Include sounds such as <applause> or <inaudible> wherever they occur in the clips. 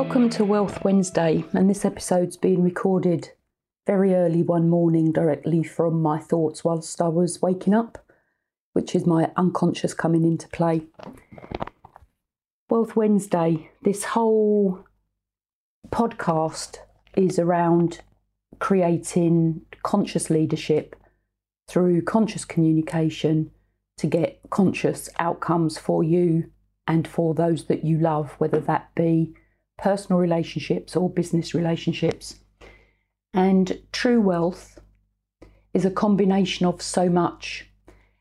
Welcome to Wealth Wednesday, and this episode's being recorded very early one morning directly from my thoughts whilst I was waking up, which is my unconscious coming into play. Wealth Wednesday, this whole podcast is around creating conscious leadership through conscious communication to get conscious outcomes for you and for those that you love, whether that be personal relationships or business relationships. And true wealth is a combination of so much.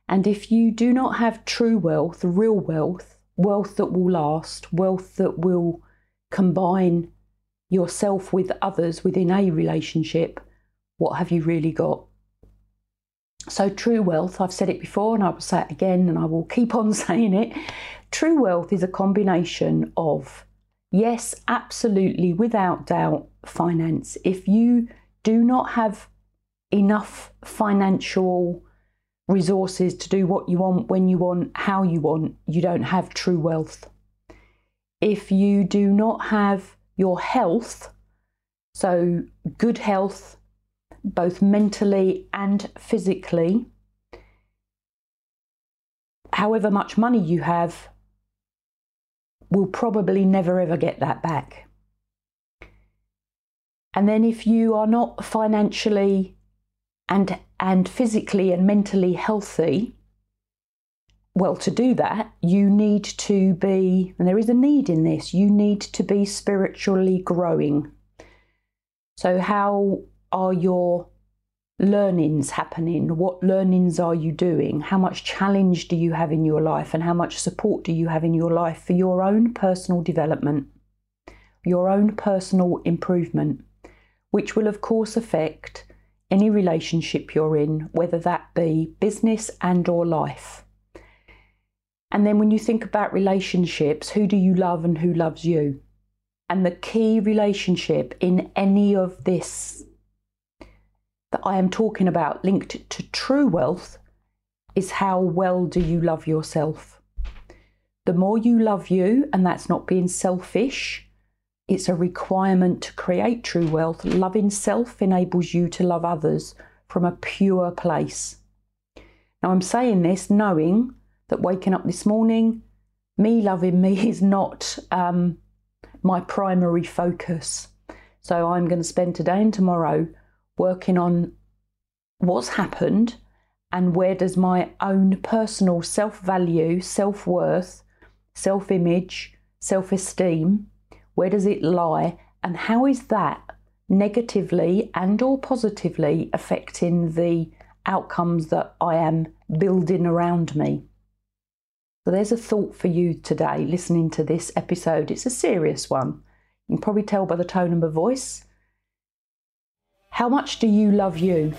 And if you do not have true wealth, real wealth, wealth that will last, wealth that will combine yourself with others within a relationship, what have you really got? So, true wealth, I've said it before and I will say it again and I will keep on <laughs> saying it. True wealth is a combination of Yes, absolutely, without doubt, finance. If you do not have enough financial resources to do what you want, when you want, how you want, you don't have true wealth. If you do not have your health, so good health, both mentally and physically, however much money you have, will probably never ever get that back. And then if you are not financially and and physically and mentally healthy, well, to do that, you need to be, and there is a need in this, you need to be spiritually growing. So, how are your learnings happening? What learnings are you doing? How much challenge do you have in your life? And how much support do you have in your life for your own personal development, your own personal improvement, which will, of course, affect any relationship you're in, whether that be business and or life. And then when you think about relationships, who do you love and who loves you? And the key relationship in any of this that I am talking about linked to true wealth is how well do you love yourself? The more you love you, and that's not being selfish, it's a requirement to create true wealth. Loving self enables you to love others from a pure place. Now, I'm saying this knowing that waking up this morning, me loving me is not um, my primary focus. So, I'm going to spend today and tomorrow working on what's happened and where does my own personal self value, self worth, self image, self esteem, where does it lie and how is that negatively and or positively affecting the outcomes that I am building around me. So there's a thought for you today listening to this episode. It's a serious one. You can probably tell by the tone of my voice. How much do you love you?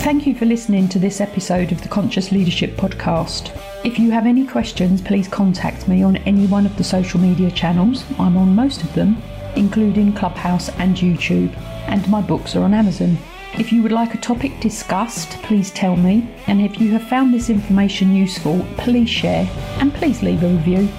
Thank you for listening to this episode of the Conscious Leadership Podcast. If you have any questions, please contact me on any one of the social media channels. I'm on most of them, including Clubhouse and YouTube, and my books are on Amazon. If you would like a topic discussed, please tell me. And if you have found this information useful, please share and please leave a review.